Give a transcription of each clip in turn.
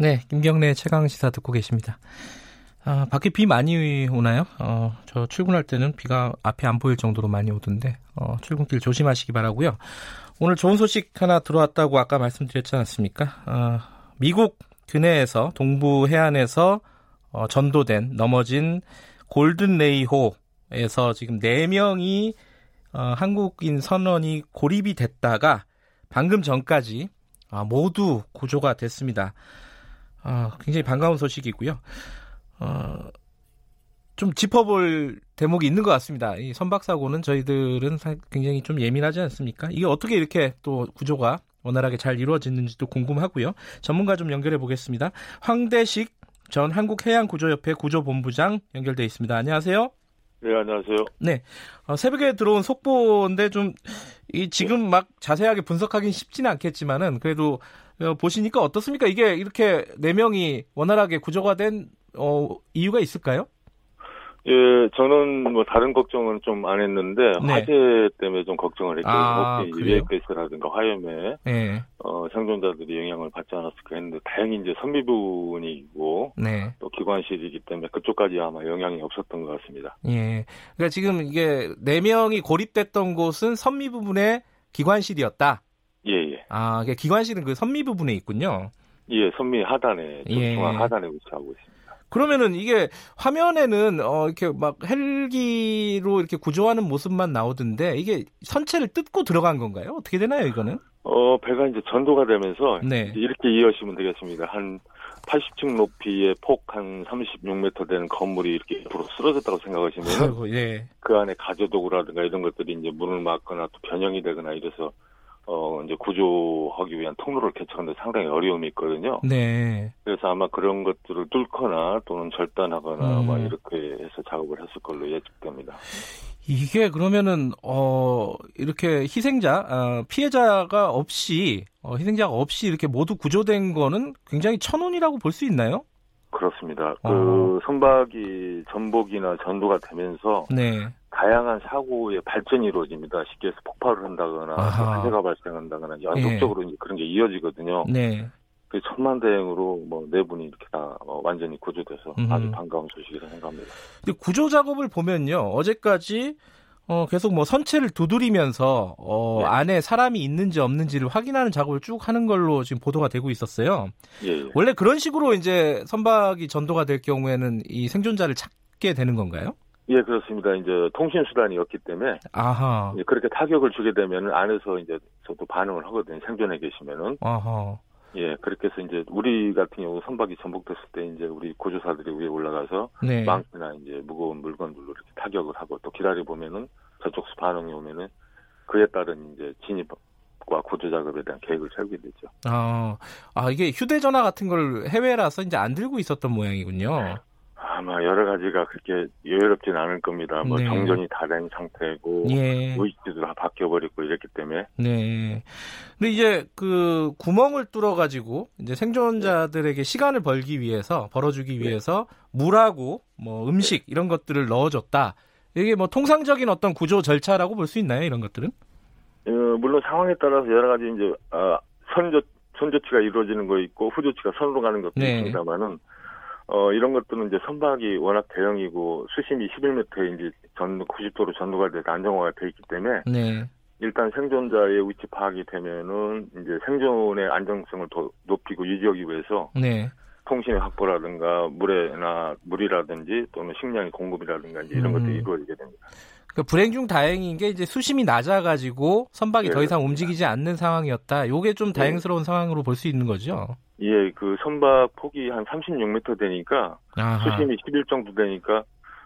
네, 김경래 최강 시사 듣고 계십니다. 아, 밖에 비 많이 오나요? 어, 저 출근할 때는 비가 앞에 안 보일 정도로 많이 오던데 어, 출근길 조심하시기 바라고요. 오늘 좋은 소식 하나 들어왔다고 아까 말씀드렸지 않았습니까? 어, 미국 근해에서 동부 해안에서 어, 전도된 넘어진 골든 레이호에서 지금 4명이 어, 한국인 선원이 고립이 됐다가 방금 전까지 아, 모두 구조가 됐습니다. 아, 굉장히 반가운 소식이고요. 어, 좀 짚어볼 대목이 있는 것 같습니다. 이 선박 사고는 저희들은 굉장히 좀 예민하지 않습니까? 이게 어떻게 이렇게 또 구조가 원활하게 잘 이루어졌는지도 궁금하고요. 전문가 좀 연결해 보겠습니다. 황대식 전 한국해양구조협회 구조본부장 연결돼 있습니다. 안녕하세요. 네, 안녕하세요. 네. 어, 새벽에 들어온 속보인데 좀, 이, 지금 막 자세하게 분석하기는 쉽지는 않겠지만은, 그래도, 어, 보시니까 어떻습니까? 이게 이렇게 네 명이 원활하게 구조가 된, 어, 이유가 있을까요? 예, 저는 뭐 다른 걱정은 좀 안 했는데 네. 화재 때문에 좀 걱정을 했죠. 아, 혹시? 유해가스라든가 화염에 네. 어, 생존자들이 영향을 받지 않았을까 했는데 다행히 이제 선미 부분이고 네. 또 기관실이기 때문에 그쪽까지 아마 영향이 없었던 것 같습니다. 예. 그러니까 지금 이게 네 명이 고립됐던 곳은 선미 부분의 기관실이었다. 예, 예. 아, 기관실은 그 선미 부분에 있군요. 예, 선미 하단에 좀 예. 중앙 하단에 위치하고 있습니다. 그러면은 이게 화면에는 어 이렇게 막 헬기로 이렇게 구조하는 모습만 나오던데 이게 선체를 뜯고 들어간 건가요? 어떻게 되나요, 이거는? 어, 배가 이제 전도가 되면서 네. 이렇게 이해하시면 되겠습니다. 한 80층 높이의 폭 한 36m 되는 건물이 이렇게 앞으로 쓰러졌다고 생각하시면 예. 그 안에 가져도구라든가 이런 것들이 이제 문을 막거나 또 변형이 되거나 이래서 어 이제 구조하기 위한 통로를 개척하는데 상당히 어려움이 있거든요. 네. 그래서 아마 그런 것들을 뚫거나 또는 절단하거나 음. 막 이렇게 해서 작업을 했을 걸로 예측됩니다. 이게 그러면은 어 이렇게 희생자 어, 피해자가 없이 어, 희생자가 없이 이렇게 모두 구조된 거는 굉장히 천운이라고 볼 수 있나요? 그렇습니다. 어. 그 선박이 전복이나 전도가 되면서 네. 다양한 사고의 발전이 이루어집니다. 쉽게 해서 폭발을 한다거나 아하. 또 화재가 발생한다거나 연속적으로 이제 그런 게 이어지거든요. 네. 그 천만다행으로 뭐 네 분이 이렇게 다 어, 완전히 구조돼서 음. 아주 반가운 소식이라 생각합니다. 근데 구조 작업을 보면요. 어제까지 어, 계속 뭐 선체를 두드리면서 어, 네. 안에 사람이 있는지 없는지를 확인하는 작업을 쭉 하는 걸로 지금 보도가 되고 있었어요. 예, 예. 원래 그런 식으로 이제 선박이 전도가 될 경우에는 이 생존자를 찾게 되는 건가요? 예, 그렇습니다. 이제 통신 수단이었기 때문에 아하. 그렇게 타격을 주게 되면 안에서 이제 저도 반응을 하거든요. 생존해 계시면은 아하. 예, 그렇게 해서 이제 우리 같은 경우 선박이 전복됐을 때 이제 우리 구조사들이 위에 올라가서 네. 망치나 이제 무거운 물건들로 이렇게 타격을 하고 또 기다려 보면은 저쪽서 반응이 오면은 그에 따른 이제 진입 과 구조 작업에 대한 계획을 세우게 되죠. 아, 아 이게 휴대전화 같은 걸 해외라서 이제 안 들고 있었던 모양이군요. 아마 여러 가지가 그렇게 여유롭진 않을 겁니다. 뭐 네. 정전이 다 된 상태고 예. 의식도 다 바뀌어 버리고 이랬기 때문에 네. 근데 이제 그 구멍을 뚫어 가지고 이제 생존자들에게 시간을 벌기 위해서 벌어주기 위해서 물하고 뭐 음식 이런 것들을 넣어줬다. 이게 뭐 통상적인 어떤 구조 절차라고 볼 수 있나요? 이런 것들은? 어, 물론 상황에 따라서 여러 가지 이제 아, 선조 선조치가 이루어지는 거 있고 후조치가 선으로 가는 것도 네. 있습니다만은 어, 이런 것들은 이제 선박이 워낙 대형이고 수심이 11m에 이제 전 90도로 전도가 돼서 안정화가 돼 있기 때문에 네. 일단 생존자의 위치 파악이 되면은 이제 생존의 안정성을 더 높이고 유지하기 위해서 네. 통신의 확보라든가 물에나 물이라든지 또는 식량의 공급이라든가 이런 음. 것들이 이루어지게 됩니다. 그 불행 중 다행인 게 이제 수심이 낮아가지고 선박이 예, 더 이상 그렇습니다. 움직이지 않는 상황이었다. 요게 좀 다행스러운 상황으로 볼 수 있는 거죠. 예, 그 선박 폭이 한 36m 되니까 아하. 수심이 11 정도 되니까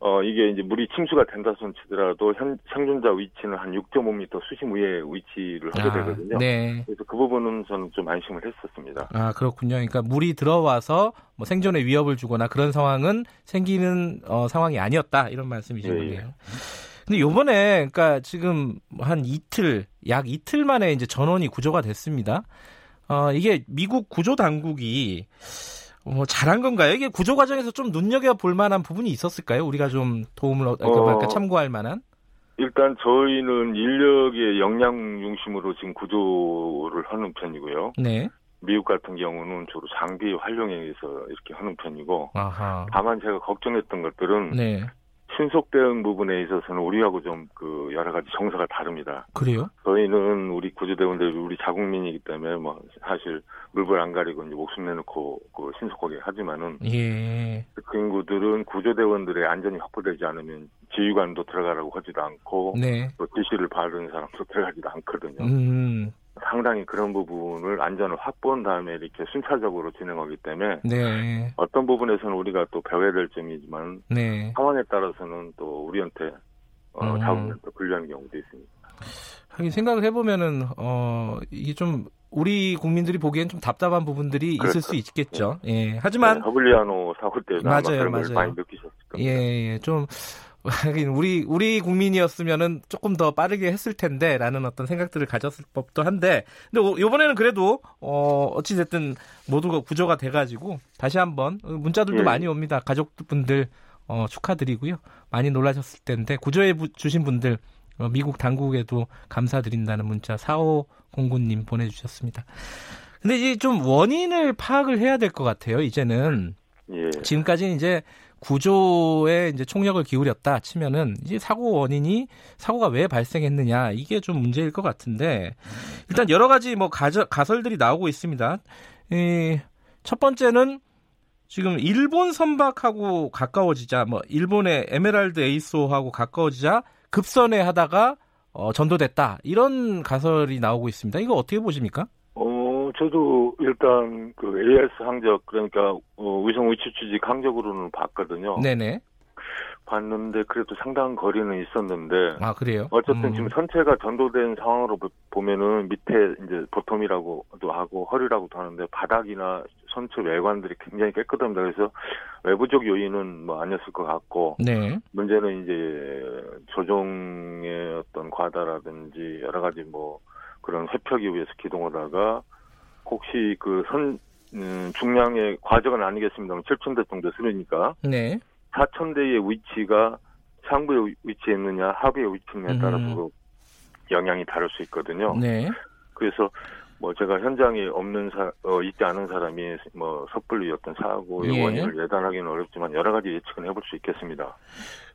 어, 이게 이제 물이 침수가 된다 손 치더라도 현, 생존자 위치는 한 6.5m 수심 위에 위치를 하게 아, 되거든요. 네. 그래서 그 부분은 저는 좀 안심을 했었습니다. 아, 그렇군요. 그러니까 물이 들어와서 뭐 생존에 위협을 주거나 그런 상황은 생기는 어, 상황이 아니었다. 이런 말씀이신 예, 거네요. 근데 요번에 그러니까 지금 한 이틀 약 이틀 만에 이제 전원이 구조가 됐습니다. 어, 이게 미국 구조 당국이 뭐 잘한 건가요? 이게 구조 과정에서 좀 눈여겨 볼 만한 부분이 있었을까요? 우리가 좀 도움을 얻- 그러니까 어. 뭐랄까 참고할 만한? 일단 저희는 인력의 역량 중심으로 지금 구조를 하는 편이고요. 네. 미국 같은 경우는 주로 장비 활용에 의해서 이렇게 하는 편이고 아하. 다만 제가 걱정했던 것들은 네. 신속 대응 부분에 있어서는 우리하고 좀 그 여러 가지 정서가 다릅니다. 그래요? 저희는 우리 구조대원들이 우리 자국민이기 때문에 뭐 사실 물불 안 가리고 이제 목숨 내놓고 그 신속하게 하지만은 예. 그 인구들은 구조대원들의 안전이 확보되지 않으면 지휘관도 들어가라고 하지도 않고 네. 또 지시를 받은 사람도 들어가지도 않거든요. 음. 상당히 그런 부분을 안전을 확보한 다음에 이렇게 순차적으로 진행하기 때문에 네. 어떤 부분에서는 우리가 또 배워야 될 점이지만 네. 상황에 따라서는 또 우리한테 어, 음. 자국민을 또 불리하는 경우도 있습니다. 하긴 생각을 해보면은 어 이게 좀 우리 국민들이 보기엔 좀 답답한 부분들이 있을 그렇죠. 수 있겠죠. 예. 하지만 네, 허블리아노 사고 아마 맞아요, 맞아요. 많이 느끼셨을 겁니다. 예, 예, 좀 하긴 우리 우리 국민이었으면은 조금 더 빠르게 했을 텐데라는 어떤 생각들을 가졌을 법도 한데, 근데 오- 이번에는 그래도 어 어찌 됐든 모두가 구조가 돼 가지고 다시 한번 어, 문자들도 예. 많이 옵니다. 가족분들 어, 축하드리고요. 많이 놀라셨을 텐데 구조해 부- 주신 분들 어, 미국 당국에도 감사드린다는 문자 4509님 보내 주셨습니다. 근데 이제 좀 원인을 파악을 해야 될 것 같아요. 이제는 예. 지금까지는 이제 구조에 이제 총력을 기울였다 치면은 이제 사고 원인이 사고가 왜 발생했느냐 이게 좀 문제일 것 같은데 일단 여러 가지 뭐 가저, 가설들이 나오고 있습니다. 이, 첫 번째는 지금 일본 선박하고 가까워지자 뭐 일본의 에메랄드 에이소하고 가까워지자 급선회 하다가 어, 전도됐다 이런 가설이 나오고 있습니다. 이거 어떻게 보십니까? 어, 저도 일단 그 AS 항적 그러니까 어, 위성 위치 추직 항적으로는 봤거든요. 네네. 봤는데 그래도 상당한 거리는 있었는데 아 그래요? 어쨌든 음. 지금 선체가 전도된 상황으로 보- 보면은 밑에 이제 보텀이라고도 하고 허리라고도 하는데 바닥이나 선체 외관들이 굉장히 깨끗합니다. 그래서 외부적 요인은 뭐 아니었을 것 같고 네. 문제는 이제 조종의 어떤 과다라든지 여러 가지 뭐 그런 회피하기 위해서 기동하다가 혹시 그 선 음, 중량의 과정은 아니겠습니다만 7,000대 정도 쓰니까 네. 4,000대의 위치가 상부에 위치해 있느냐 하부에 위치느냐에 음. 따라서 영향이 다를 수 있거든요. 네. 그래서 뭐 제가 현장에 없는 사, 어, 있지 않은 사람이 뭐 섣불리 어떤 사고의 예. 원인을 예단하기는 어렵지만 여러 가지 예측은 해볼 수 있겠습니다.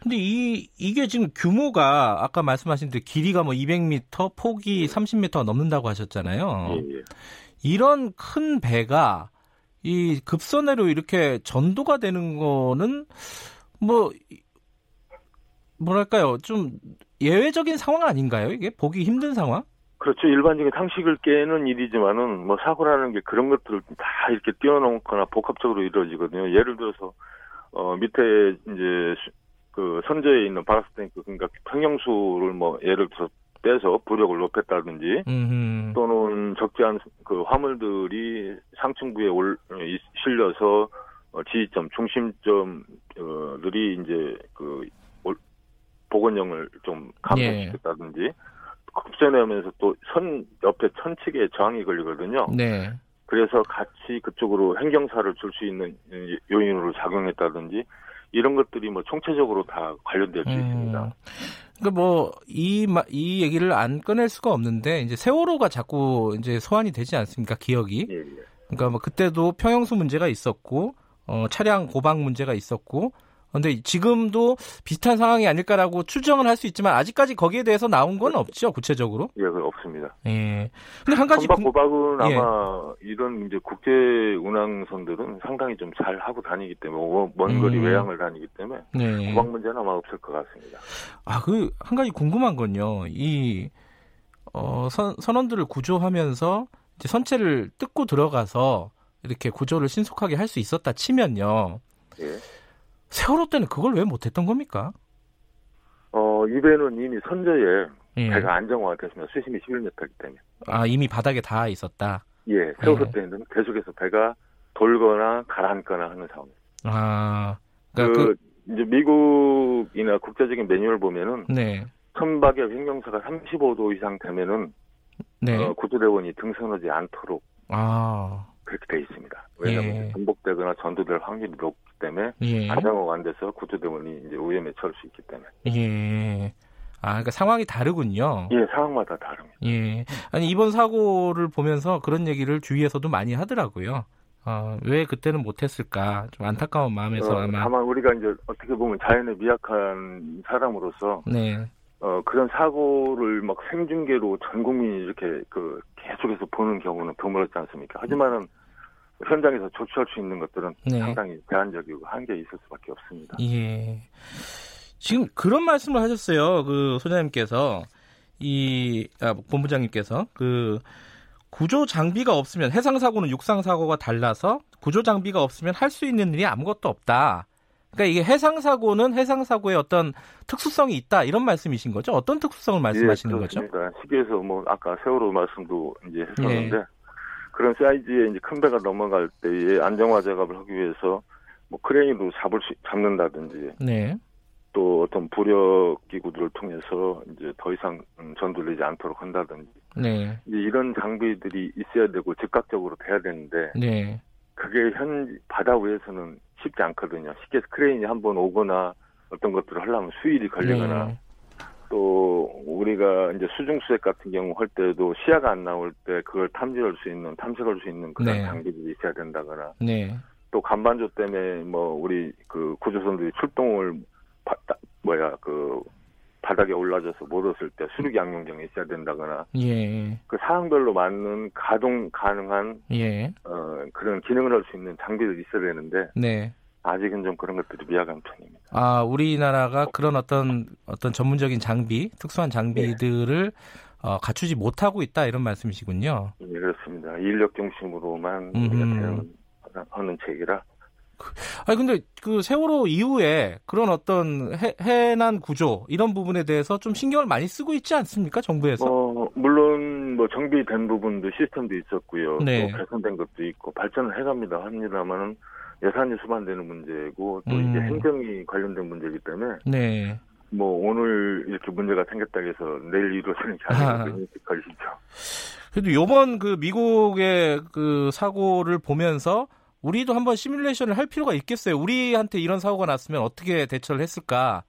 근데 이 이게 지금 규모가 아까 말씀하신 대로 길이가 뭐 200m, 폭이 30m가 넘는다고 하셨잖아요. 예, 예. 이런 큰 배가 이 급선회로 이렇게 전도가 되는 거는 뭐 이- 뭐랄까요? 좀 예외적인 상황 아닌가요? 이게 보기 힘든 상황? 그렇죠. 일반적인 상식을 깨는 일이지만은 뭐 사고라는 게 그런 것들을 다 이렇게 뛰어넘거나 복합적으로 이루어지거든요. 예를 들어서 어 밑에 이제 수- 그 선저에 있는 바라스 탱크 그러니까 평형수를 뭐 예를 들어 서 빼서 부력을 높였다든지 음. 또는 적지 않은 그 화물들이 상층부에 올 이- 실려서 어, 지휘점 중심점들이 이제 그 올- 복원형을 좀 감소시켰다든지 급전하면서 또 선 옆에 천측에 저항이 걸리거든요. 네. 그래서 같이 그쪽으로 행경사를 줄 수 있는 요인으로 작용했다든지 이런 것들이 뭐 총체적으로 다 관련될 수 있습니다. 그러니까 뭐이 이 얘기를 안 꺼낼 수가 없는데 이제 세월호가 자꾸 이제 소환이 되지 않습니까? 기억이. 예, 예. 그러니까 뭐 그때도 평형수 문제가 있었고 어, 차량 고방 문제가 있었고 근데 지금도 비슷한 상황이 아닐까라고 추정을 할 수 있지만 아직까지 거기에 대해서 나온 건 없죠 구체적으로. 예, 그 없습니다. 예. 근데 한 가지 선박 궁- 고박은 예. 아마 이런 이제 국제 운항선들은 상당히 좀 잘 하고 다니기 때문에 어, 먼 거리 음. 외항을 다니기 때문에 네. 고박 문제는 아마 없을 것 같습니다. 아, 그, 한 가지 궁금한 건요. 이, 어, 선, 선원들을 구조하면서 이제 선체를 뜯고 들어가서 이렇게 구조를 신속하게 할 수 있었다 치면요. 예. 세월호 때는 그걸 왜 못했던 겁니까? 어, 이 배는 이미 선저에 예. 배가 안정화가 됐습니다. 수심이 11m이기 때문에. 아 이미 바닥에 닿아 있었다. 예, 세월호 예. 때는 계속해서 배가 돌거나 가라앉거나 하는 상황. 아 그, 그러니까 그, 이제 미국이나 국제적인 매뉴얼 보면은 네, 선박의 횡령사가 35도 이상 되면은 네, 어, 구조대원이 등선하지 않도록 아 그렇게 돼 있습니다. 왜냐하면 예. 전복되거나 전도될 확률이 높기 때문에 예, 안정화가 안 돼서 구조대원이 이제 오염에 처할 수 있기 때문에 예. 아 그러니까 상황이 다르군요. 예 상황마다 다릅니다. 예. 아니 이번 사고를 보면서 그런 얘기를 주위에서도 많이 하더라고요. 어, 왜 그때는 못했을까 좀 안타까운 마음에서 어, 아마 다만 우리가 이제 어떻게 보면 자연에 미약한 사람으로서 네, 어, 그런 사고를 막 생중계로 전 국민이 이렇게 그 계속해서 보는 경우는 드물었지 않습니까? 하지만은 현장에서 조치할 수 있는 것들은 네. 상당히 제한적이고 한계에 있을 수밖에 없습니다. 예. 지금 그런 말씀을 하셨어요. 그 소장님께서 이 아, 본부장님께서 그 구조 장비가 없으면 해상 사고는 육상 사고가 달라서 구조 장비가 없으면 할 수 있는 일이 아무것도 없다. 그러니까 이게 해상 사고는 해상 사고의 어떤 특수성이 있다 이런 말씀이신 거죠? 어떤 특수성을 말씀하시는 예, 거죠? 시계에서 뭐 아까 세월호 말씀도 이제 했었는데 예. 그런 사이즈의 이제 큰 배가 넘어갈 때에 안정화 작업을 하기 위해서 뭐 크레인으로 잡을 수 잡는다든지 네, 또 어떤 부력 기구들을 통해서 이제 더 이상 음, 전도되지 않도록 한다든지 네, 이런 장비들이 있어야 되고 즉각적으로 돼야 되는데 네, 그게 현 바다 위에서는 쉽지 않거든요. 쉽게 크레인이 한번 오거나 어떤 것들을 하려면 수일이 걸리거나 네, 또 우리가 이제 수중 수색 같은 경우 할 때도 시야가 안 나올 때 그걸 탐지할 수 있는 탐색할 수 있는 그런 네. 장비들이 있어야 된다거나. 네, 또 간반조 때문에 뭐 우리 그 구조선들이 출동을 바, 따- 뭐야 그 바닥에 올라져서 못 왔을 때 수륙 양용장이 있어야 된다거나. 예, 그 사항별로 맞는 가동 가능한 예, 어, 그런 기능을 할 수 있는 장비들이 있어야 되는데. 네. 아직은 좀 그런 것들이 미약한 편입니다. 아, 우리나라가 그런 어떤 어떤 전문적인 장비, 특수한 장비들을 어, 갖추지 못하고 있다 이런 말씀이시군요. 예, 그렇습니다. 인력 중심으로만 음흠. 우리가 대응하는 체계라 아니 근데 그 세월호 이후에 그런 어떤 해, 해난 구조 이런 부분에 대해서 좀 신경을 많이 쓰고 있지 않습니까 정부에서? 어, 물론 뭐 정비된 부분도 시스템도 있었고요. 네. 또 개선된 것도 있고 발전을 해갑니다. 합니다만은 예산이 수반되는 문제고 또 음. 이제 행정이 관련된 문제이기 때문에 네. 뭐 오늘 이렇게 문제가 생겼다고 해서 내일 이루어지는 게 아. 아니고 걸리죠. 그래도 요번 그 미국의 그 사고를 보면서 우리도 한번 시뮬레이션을 할 필요가 있겠어요. 우리한테 이런 사고가 났으면 어떻게 대처를 했을까?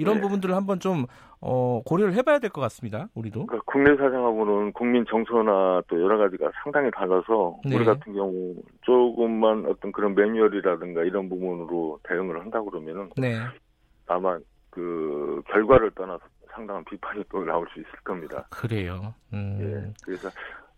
이런 네. 부분들을 한번 좀 어, 고려를 해봐야 될 것 같습니다. 우리도. 그러니까 국내 사정하고는 국민 정서나 또 여러 가지가 상당히 달라서 네. 우리 같은 경우 조금만 어떤 그런 매뉴얼이라든가 이런 부분으로 대응을 한다 그러면은 네. 아마 그 결과를 떠나서 상당한 비판이 또 나올 수 있을 겁니다. 그래요. 음. 예. 그래서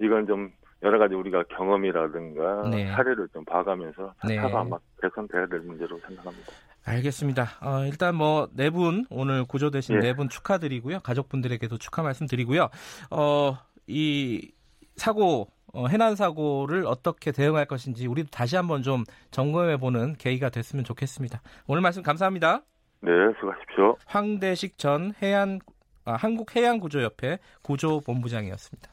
이건 좀 여러 가지 우리가 경험이라든가 네. 사례를 좀 봐가면서 네. 차가 아마 개선돼야 될 문제로 생각합니다. 알겠습니다. 어, 일단 뭐 네 분 오늘 구조되신 예. 네분 축하드리고요. 가족분들에게도 축하 말씀드리고요. 어, 이 사고 어, 해난 사고를 어떻게 대응할 것인지 우리도 다시 한번 좀 점검해 보는 계기가 됐으면 좋겠습니다. 오늘 말씀 감사합니다. 네, 수고하십시오. 황대식 전 해안 아, 한국해양구조협회 구조본부장이었습니다.